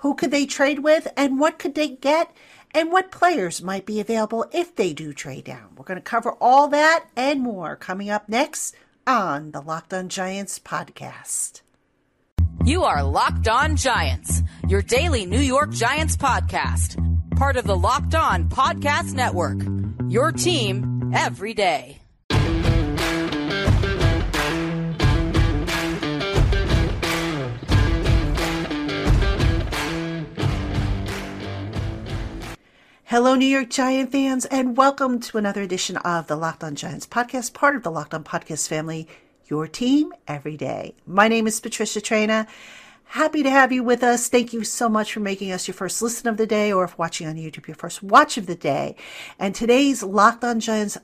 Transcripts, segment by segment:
Who could they trade with and what could they get? And what players might be available if they do trade down? We're going to cover all that and more coming up next on the Locked On Giants podcast. You are Locked On Giants, your daily New York Giants podcast, part of the Locked On Podcast Network. Your team every day. Hello, New York Giant fans, and welcome to another edition of the Locked On Giants podcast, part of the Locked On Podcast family, your team every day. My name is Patricia Traina. Happy to have you with us. Thank you so much for making us your first listen of the day, or if watching on YouTube, your first watch of the day. And today's Locked On Giants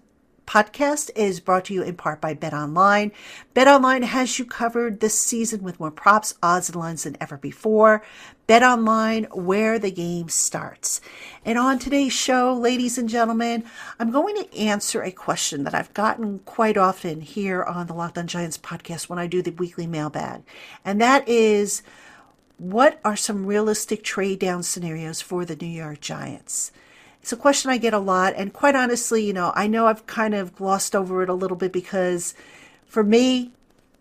podcast is brought to you in part by Bet Online. Bet Online has you covered this season with more props, odds, and lines than ever before. Bet Online, where the game starts. And on today's show, ladies and gentlemen, I'm going to answer a question that I've gotten quite often here on the Locked On Giants podcast when I do the weekly mailbag. And that is, what are some realistic trade down scenarios for the New York Giants? It's a question I get a lot. And quite honestly, you know, I know I've kind of glossed over it a little bit because for me,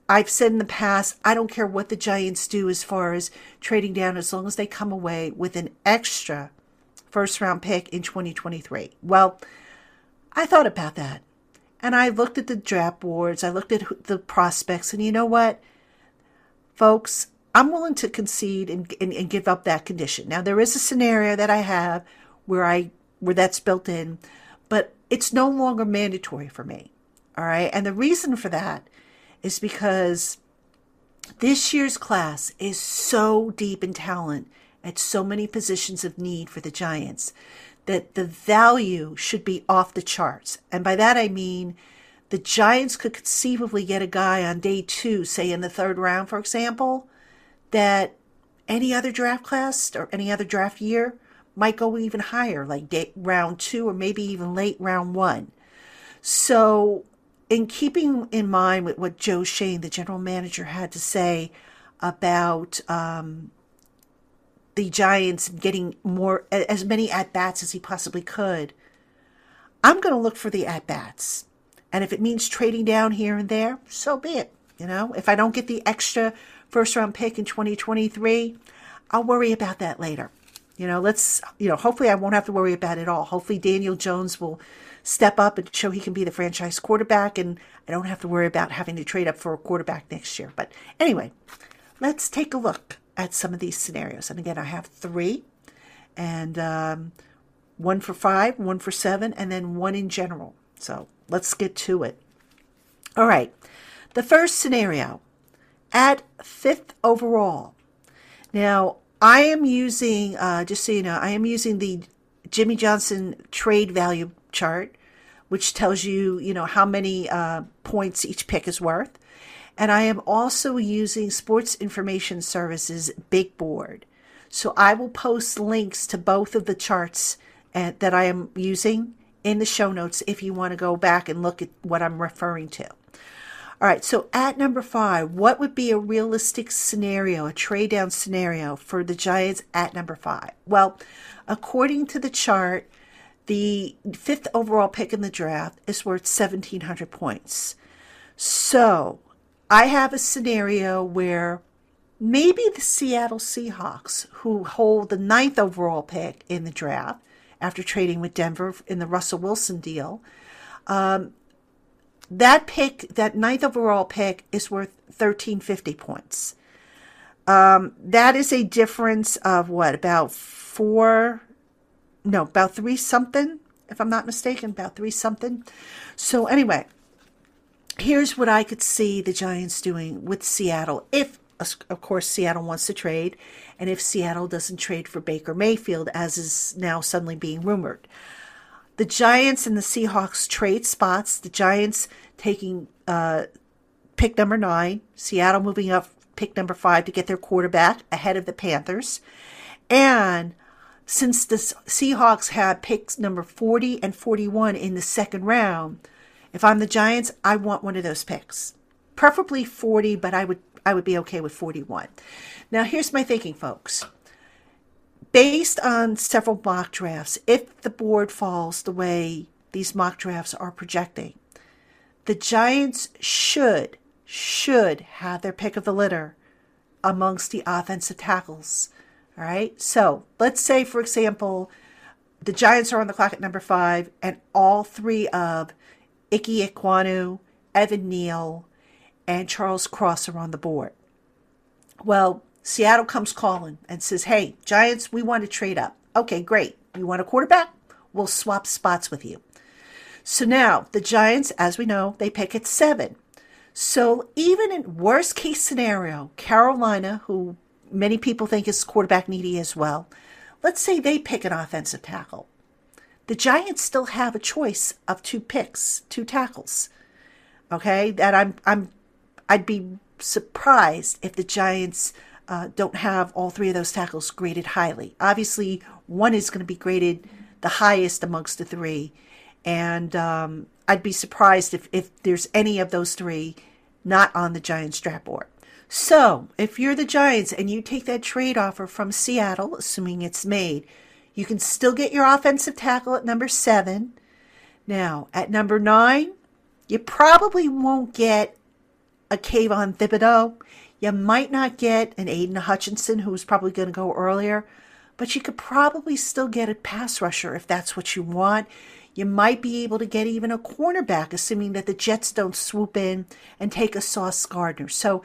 I've said in the past, I don't care what the Giants do as far as trading down, as long as they come away with an extra first round pick in 2023. Well, I thought about that. And I looked at the draft boards, I looked at the prospects, and you know what? Folks, I'm willing to concede and, and, and give up that condition. Now, there is a scenario that I have where I where that's built in, but it's no longer mandatory for me. All right. And the reason for that is because this year's class is so deep in talent at so many positions of need for the Giants that the value should be off the charts. And by that I mean the Giants could conceivably get a guy on day two, say in the third round, for example, that any other draft class or any other draft year might go even higher, like day, round two or maybe even late round one. So, in keeping in mind with what Joe Schoen, the general manager, had to say about um, the Giants getting more as many at bats as he possibly could, I'm going to look for the at bats. And if it means trading down here and there, so be it. You know, if I don't get the extra first round pick in 2023, I'll worry about that later. You know, let's, you know, hopefully I won't have to worry about it all. Hopefully Daniel Jones will step up and show he can be the franchise quarterback, and I don't have to worry about having to trade up for a quarterback next year. But anyway, let's take a look at some of these scenarios. And again, I have three, and um, one for five, one for seven, and then one in general. So let's get to it. All right. The first scenario at fifth overall. Now, I am using, uh, just so you know, I am using the Jimmy Johnson trade value chart, which tells you, you know, how many uh, points each pick is worth. And I am also using Sports Information Services Big Board. So I will post links to both of the charts at, uh, that I am using in the show notes if you want to go back and look at what I'm referring to. All right, so at number five, what would be a realistic scenario, a trade down scenario for the Giants at number five? Well, according to the chart, the fifth overall pick in the draft is worth 1,700 points. So I have a scenario where maybe the Seattle Seahawks, who hold the ninth overall pick in the draft after trading with Denver in the Russell Wilson deal, um, that pick, that ninth overall pick, is worth 1350 points. Um, that is a difference of what, about four, no, about three something, if I'm not mistaken, about three something. So, anyway, here's what I could see the Giants doing with Seattle if of course, Seattle wants to trade, and if Seattle doesn't trade for Baker Mayfield, as is now suddenly being rumored. The Giants and the Seahawks trade spots. The Giants taking uh, pick number nine, Seattle moving up pick number five to get their quarterback ahead of the Panthers. And since the Seahawks had picks number 40 and 41 in the second round, if I'm the Giants, I want one of those picks. Preferably 40, but I would I would be okay with 41. Now here's my thinking, folks. Based on several mock drafts, if the board falls the way these mock drafts are projecting, the Giants should should have their pick of the litter amongst the offensive tackles. All right. So let's say, for example, the Giants are on the clock at number five, and all three of Ike Ekwonu, Evan Neal, and Charles Cross are on the board. Well, Seattle comes calling and says, Hey, Giants, we want to trade up. Okay, great. You want a quarterback? We'll swap spots with you. So now the Giants, as we know, they pick at seven. So even in worst case scenario, Carolina, who many people think is quarterback needy as well, let's say they pick an offensive tackle. The Giants still have a choice of two picks, two tackles. Okay, that I'm I'm I'd be surprised if the Giants uh, don't have all three of those tackles graded highly. Obviously, one is going to be graded the highest amongst the three, and um, I'd be surprised if, if there's any of those three not on the Giants draft board. So, if you're the Giants and you take that trade offer from Seattle, assuming it's made, you can still get your offensive tackle at number seven. Now, at number nine, you probably won't get a Kayvon Thibodeaux. You might not get an Aidan Hutchinson, who's probably going to go earlier, but you could probably still get a pass rusher if that's what you want. You might be able to get even a cornerback, assuming that the Jets don't swoop in and take a Sauce Gardner. So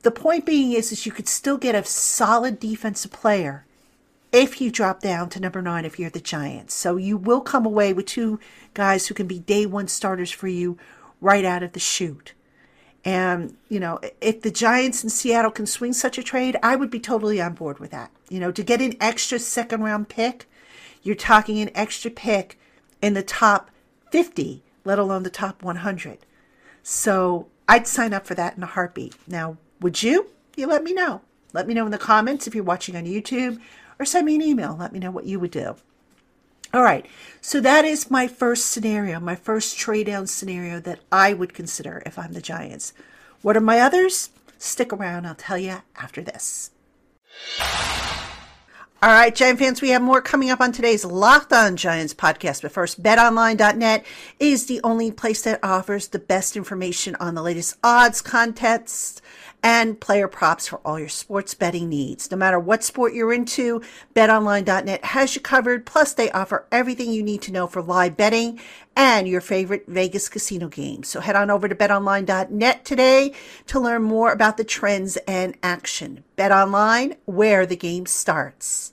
the point being is, is you could still get a solid defensive player if you drop down to number nine if you're the Giants. So you will come away with two guys who can be day one starters for you right out of the chute. And, you know, if the Giants in Seattle can swing such a trade, I would be totally on board with that. You know, to get an extra second round pick, you're talking an extra pick in the top 50, let alone the top 100. So I'd sign up for that in a heartbeat. Now, would you? You let me know. Let me know in the comments if you're watching on YouTube or send me an email. Let me know what you would do. All right. So that is my first scenario, my first trade down scenario that I would consider if I'm the Giants. What are my others? Stick around. I'll tell you after this. All right, Giant fans, we have more coming up on today's Locked On Giants podcast. But first, betonline.net is the only place that offers the best information on the latest odds, contests, and player props for all your sports betting needs. No matter what sport you're into, betonline.net has you covered. Plus, they offer everything you need to know for live betting and your favorite Vegas casino games. So head on over to betonline.net today to learn more about the trends and action. BetOnline, where the game starts.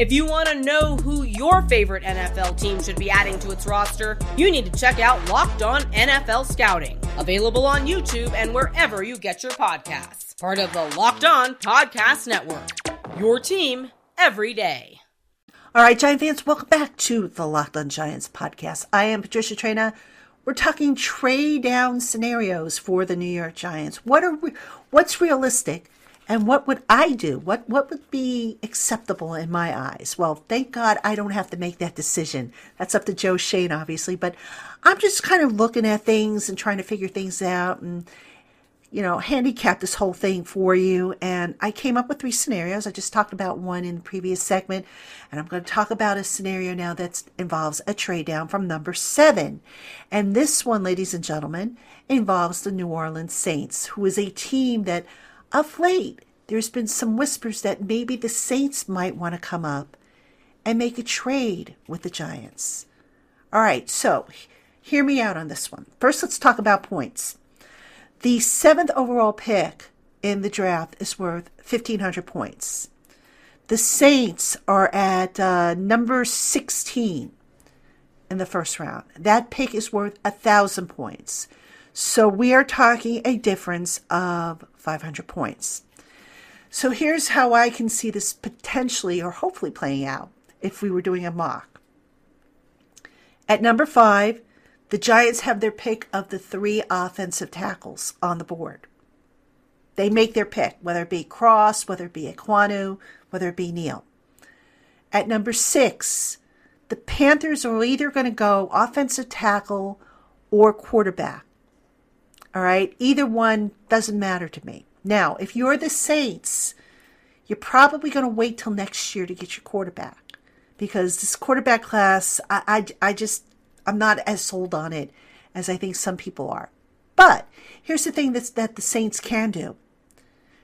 If you want to know who your favorite NFL team should be adding to its roster, you need to check out Locked On NFL Scouting, available on YouTube and wherever you get your podcasts. Part of the Locked On Podcast Network. Your team every day. All right, Giant fans, welcome back to the Locked On Giants podcast. I am Patricia Traina. We're talking trade down scenarios for the New York Giants. What are we, what's realistic? And what would I do? What what would be acceptable in my eyes? Well, thank God I don't have to make that decision. That's up to Joe Schoen, obviously. But I'm just kind of looking at things and trying to figure things out and you know, handicap this whole thing for you. And I came up with three scenarios. I just talked about one in the previous segment, and I'm going to talk about a scenario now that involves a trade down from number seven. And this one, ladies and gentlemen, involves the New Orleans Saints, who is a team that of late, there's been some whispers that maybe the Saints might want to come up and make a trade with the Giants. All right, so hear me out on this one. First, let's talk about points. The seventh overall pick in the draft is worth 1,500 points. The Saints are at uh, number 16 in the first round. That pick is worth a thousand points. So we are talking a difference of 500 points. So here's how I can see this potentially or hopefully playing out if we were doing a mock. At number five, the Giants have their pick of the three offensive tackles on the board. They make their pick, whether it be Cross, whether it be Ekwonu, whether it be Neal. At number six, the Panthers are either going to go offensive tackle or quarterback. All right, either one doesn't matter to me. Now, if you're the Saints, you're probably going to wait till next year to get your quarterback because this quarterback class, I, I, I just, I'm not as sold on it as I think some people are. But here's the thing that's, that the Saints can do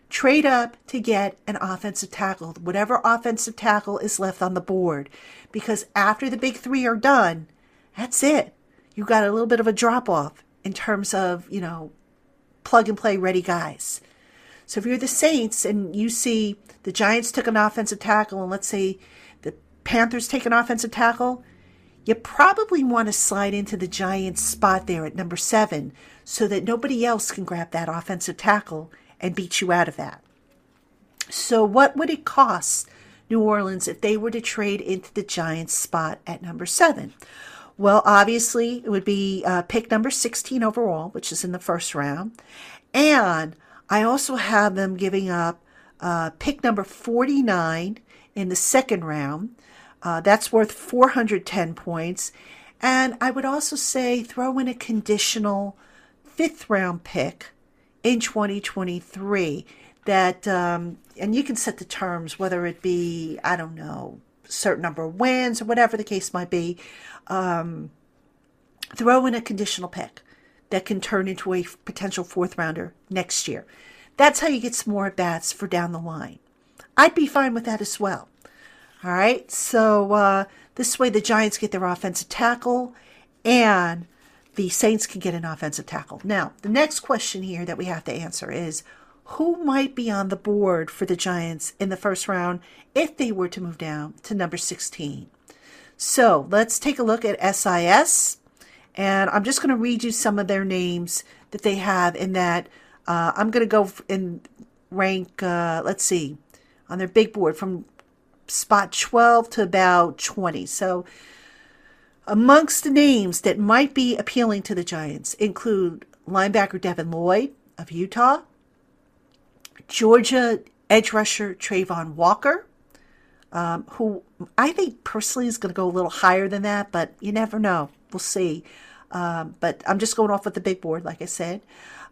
trade up to get an offensive tackle, whatever offensive tackle is left on the board. Because after the big three are done, that's it. You got a little bit of a drop off in terms of, you know, plug and play ready guys. So if you're the Saints and you see the Giants took an offensive tackle, and let's say the Panthers take an offensive tackle, you probably want to slide into the Giants spot there at number seven so that nobody else can grab that offensive tackle and beat you out of that. So, what would it cost New Orleans if they were to trade into the Giants spot at number seven? Well, obviously, it would be uh, pick number 16 overall, which is in the first round. And I also have them giving up uh, pick number 49 in the second round. Uh, that's worth 410 points. And I would also say throw in a conditional fifth round pick in 2023 that, um, and you can set the terms, whether it be, I don't know, certain number of wins or whatever the case might be. Um, throw in a conditional pick that can turn into a potential fourth rounder next year. That's how you get some more bats for down the line. I'd be fine with that as well. All right, so uh, this way the Giants get their offensive tackle and the Saints can get an offensive tackle. Now, the next question here that we have to answer is who might be on the board for the Giants in the first round if they were to move down to number 16? So let's take a look at SIS. And I'm just going to read you some of their names that they have in that. Uh, I'm going to go in rank, uh, let's see, on their big board from spot 12 to about 20. So Amongst the names that might be appealing to the Giants include linebacker Devin Lloyd of Utah, Georgia edge rusher Travon Walker, um, who I think personally is going to go a little higher than that, but you never know. We'll see. Um, but I'm just going off with the big board, like I said.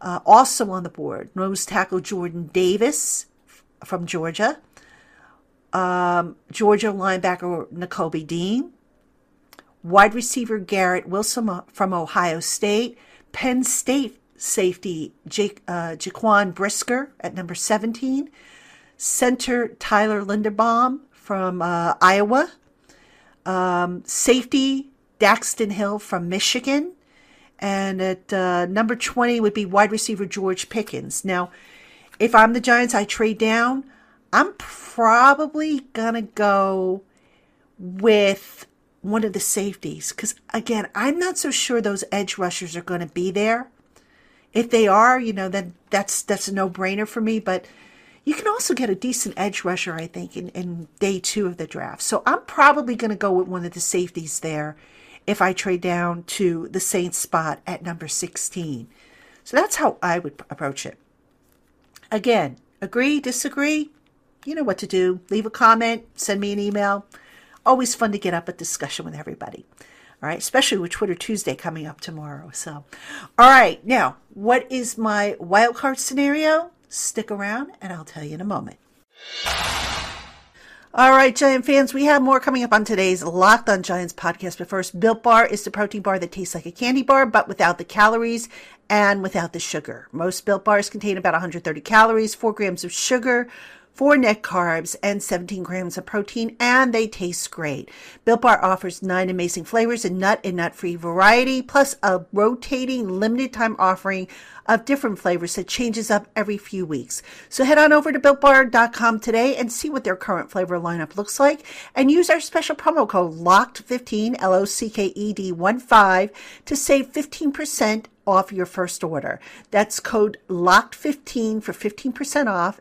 Uh, also on the board, nose tackle Jordan Davis from Georgia, um, Georgia linebacker Nakobe Dean, wide receiver Garrett Wilson from Ohio State, Penn State safety Jake, uh, Jaquan Brisker at number 17, center Tyler Linderbaum from uh, Iowa, um, safety Daxton Hill from Michigan, and at uh, number 20 would be wide receiver George Pickens. Now, if I'm the Giants, I trade down. I'm probably going to go with one of the safeties because again i'm not so sure those edge rushers are going to be there if they are you know then that's that's a no-brainer for me but you can also get a decent edge rusher i think in, in day two of the draft. So i'm probably going to go with one of the safeties there if i trade down to the saints spot at number 16 so that's how i would approach it. Again agree disagree you know what to do. Leave a comment send me an email. Always fun to get up a discussion with everybody. All right, especially with Twitter Tuesday coming up tomorrow. So, all right, now, what is my wild card scenario? Stick around and I'll tell you in a moment. All right, Giant fans, we have more coming up on today's Locked on Giants podcast. But first, Built Bar is the protein bar that tastes like a candy bar, but without the calories and without the sugar. Most Built Bars contain about 130 calories, 4 grams of sugar, 4 net carbs, and 17 grams of protein, and they taste great. Built Bar offers nine amazing flavors in nut and nut free variety, plus a rotating limited time offering of different flavors that changes up every few weeks. So head on over to builtbar.com today and see what their current flavor lineup looks like and use our special promo code LOCKED15, L O C K E D 1 5 to save 15% off your first order. That's code LOCKED15 for 15% off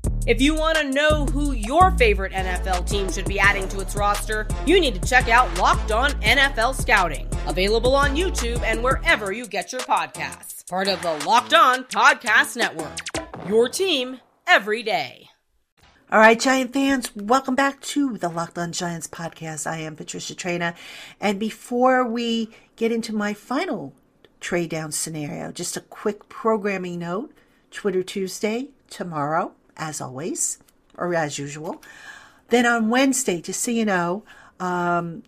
If you want to know who your favorite NFL team should be adding to its roster, you need to check out Locked On NFL Scouting, available on YouTube and wherever you get your podcasts. Part of the Locked On Podcast Network. Your team every day. All right, Giant fans, welcome back to the Locked On Giants podcast. I am Patricia Traina. And before we get into my final trade down scenario, just a quick programming note Twitter Tuesday tomorrow as always, or as usual. Then on Wednesday, just so you know, um,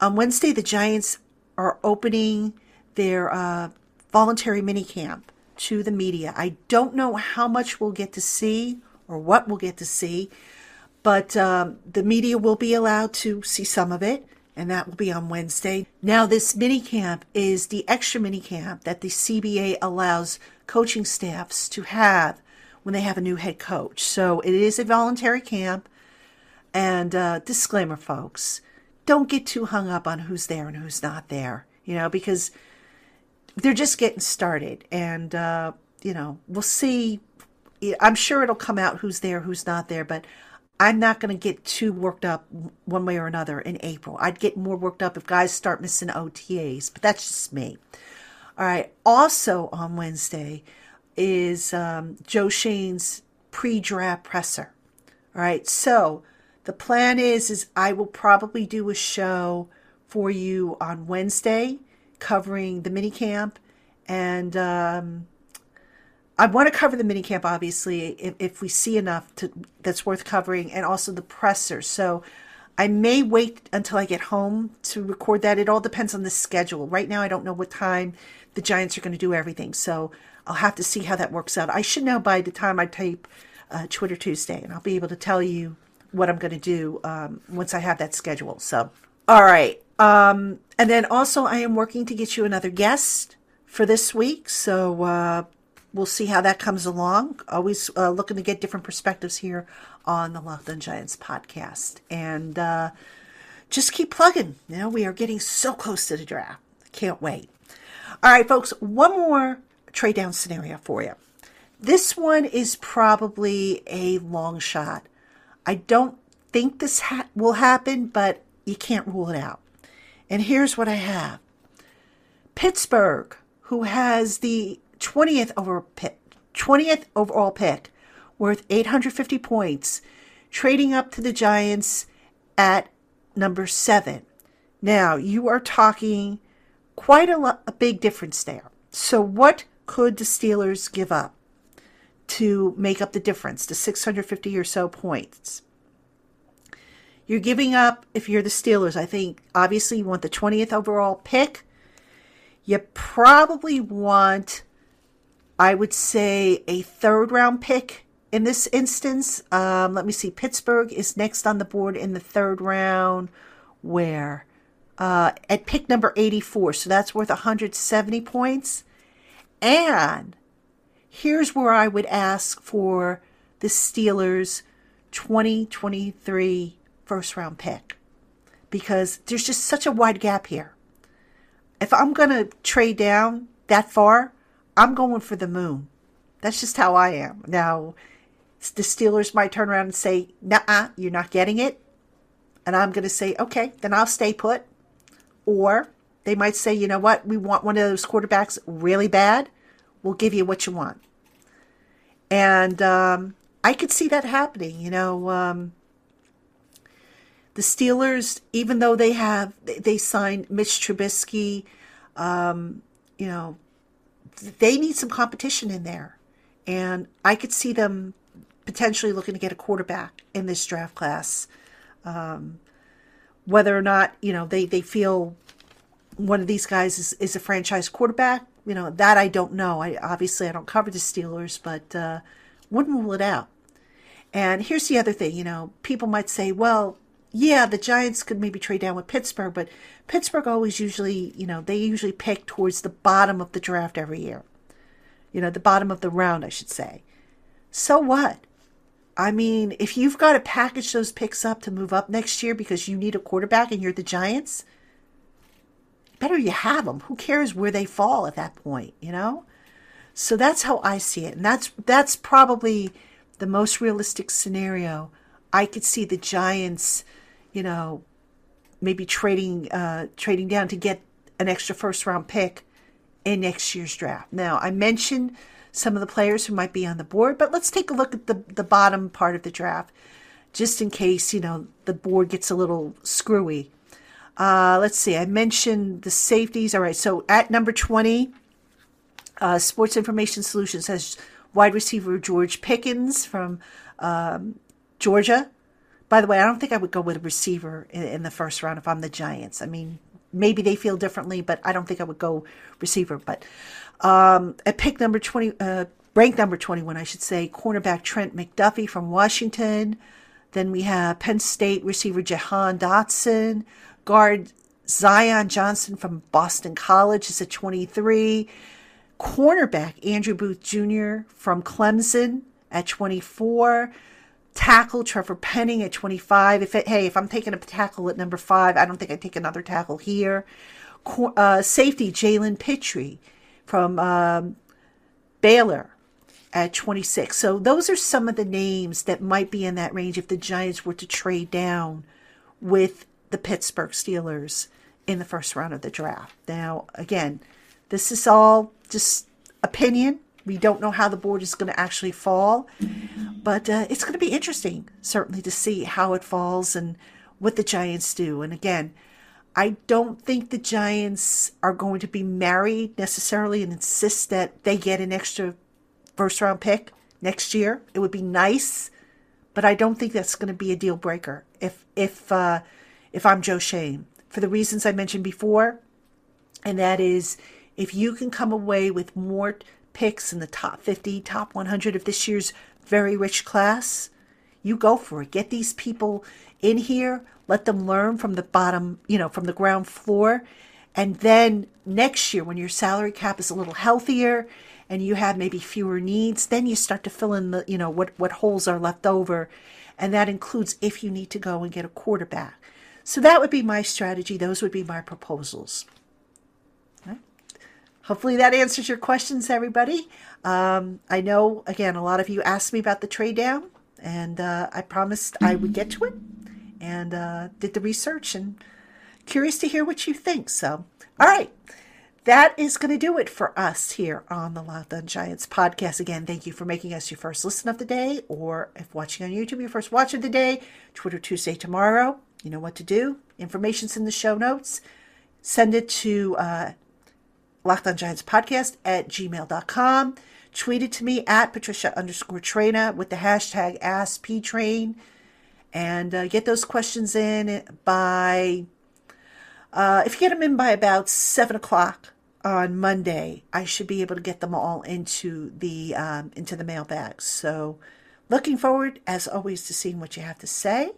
on Wednesday, the Giants are opening their uh, voluntary mini camp to the media. I don't know how much we'll get to see or what we'll get to see, but um, the media will be allowed to see some of it, and that will be on Wednesday. Now, this mini camp is the extra mini camp that the CBA allows coaching staffs to have when they have a new head coach. So it is a voluntary camp. And uh, disclaimer, folks, don't get too hung up on who's there and who's not there, you know, because they're just getting started. And, uh, you know, we'll see. I'm sure it'll come out who's there, who's not there, but I'm not going to get too worked up one way or another in April. I'd get more worked up if guys start missing OTAs, but that's just me. All right. Also on Wednesday, is um, Joe Schoen's pre-draft presser. All right, so the plan is is I will probably do a show for you on Wednesday covering the mini camp, and um, I want to cover the mini camp obviously if, if we see enough to that's worth covering, and also the presser. So I may wait until I get home to record that. It all depends on the schedule. Right now, I don't know what time the Giants are going to do everything, so I'll have to see how that works out. I should know by the time I tape uh, Twitter Tuesday, and I'll be able to tell you what I'm going to do um, once I have that schedule. So, all right. Um, and then also, I am working to get you another guest for this week. So, uh, we'll see how that comes along. Always uh, looking to get different perspectives here on the Locked On Giants podcast. And uh, just keep plugging. You know, we are getting so close to the draft. Can't wait. All right, folks, one more trade down scenario for you. This one is probably a long shot. I don't think this ha- will happen, but you can't rule it out. And here's what I have Pittsburgh, who has the 20th, over pick, 20th overall pick, worth 850 points, trading up to the Giants at number seven. Now, you are talking quite a, lo- a big difference there. So, what could the Steelers give up to make up the difference, the 650 or so points? You're giving up, if you're the Steelers, I think obviously you want the 20th overall pick. You probably want, I would say, a third round pick in this instance. Um, let me see. Pittsburgh is next on the board in the third round. Where? Uh, at pick number 84. So that's worth 170 points. And here's where I would ask for the Steelers' 2023 first round pick because there's just such a wide gap here. If I'm going to trade down that far, I'm going for the moon. That's just how I am. Now, the Steelers might turn around and say, nah, you're not getting it. And I'm going to say, okay, then I'll stay put. Or they might say, you know what, we want one of those quarterbacks really bad. We'll give you what you want. And um, I could see that happening. You know, um, the Steelers, even though they have they signed Mitch Trubisky, um, you know, they need some competition in there, and I could see them potentially looking to get a quarterback in this draft class. Um, whether or not you know they they feel one of these guys is, is a franchise quarterback, you know that I don't know. I obviously I don't cover the Steelers, but uh, wouldn't rule it out. And here's the other thing, you know, people might say, well, yeah, the Giants could maybe trade down with Pittsburgh, but Pittsburgh always usually, you know, they usually pick towards the bottom of the draft every year. You know, the bottom of the round, I should say. So what? I mean, if you've got to package those picks up to move up next year because you need a quarterback and you're the Giants, better you have them. Who cares where they fall at that point, you know? So that's how I see it. And that's that's probably the most realistic scenario, I could see the Giants, you know, maybe trading uh, trading down to get an extra first round pick in next year's draft. Now, I mentioned some of the players who might be on the board, but let's take a look at the, the bottom part of the draft, just in case, you know, the board gets a little screwy. Uh, let's see, I mentioned the safeties. All right, so at number 20, uh, Sports Information Solutions has wide receiver George Pickens from um, Georgia. By the way, I don't think I would go with a receiver in, in, the first round if I'm the Giants. I mean, maybe they feel differently, but I don't think I would go receiver. But um, at pick number 20, uh, ranked number 21, I should say, cornerback Trent McDuffie from Washington. Then we have Penn State receiver Jahan Dotson, guard Zion Johnson from Boston College is at 23 cornerback Andrew Booth Jr. from Clemson at 24. Tackle Trevor Penning at 25. If it, hey, if I'm taking a tackle at number five, I don't think I'd take another tackle here. Uh, safety Jalen Pitre from um, Baylor at 26. So those are some of the names that might be in that range if the Giants were to trade down with the Pittsburgh Steelers in the first round of the draft. Now, again, this is all just opinion. We don't know how the board is going to actually fall, but uh, it's going to be interesting, certainly, to see how it falls and what the Giants do. And again, I don't think the Giants are going to be married necessarily and insist that they get an extra first round pick next year. It would be nice, but I don't think that's going to be a deal breaker if if uh, if I'm Joe Schoen for the reasons I mentioned before, and that is if you can come away with more picks in the top 50, top 100 of this year's very rich class, you go for it. Get these people in here, let them learn from the bottom, you know, from the ground floor. And then next year, when your salary cap is a little healthier and you have maybe fewer needs, then you start to fill in the, you know, what, what holes are left over. And that includes if you need to go and get a quarterback. So that would be my strategy. Those would be my proposals. Hopefully that answers your questions, everybody. Um, I know, again, a lot of you asked me about the trade down, and uh, I promised I would get to it and uh, did the research and curious to hear what you think. So, all right. That is going to do it for us here on the Locked On Giants podcast. Again, thank you for making us your first listen of the day, or if watching on YouTube, your first watch of the day, Twitter Tuesday tomorrow. You know what to do. Information's in the show notes. Send it to uh, Locked on Giants podcast at gmail.com. Tweet it to me at Patricia underscore Traina with the hashtag AskPTrain. And uh, get those questions in by, uh, if you get them in by about 7 o'clock on Monday, I should be able to get them all into the, um, into the mailbag. So looking forward, as always, to seeing what you have to say.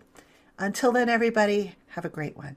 Until then, everybody, have a great one.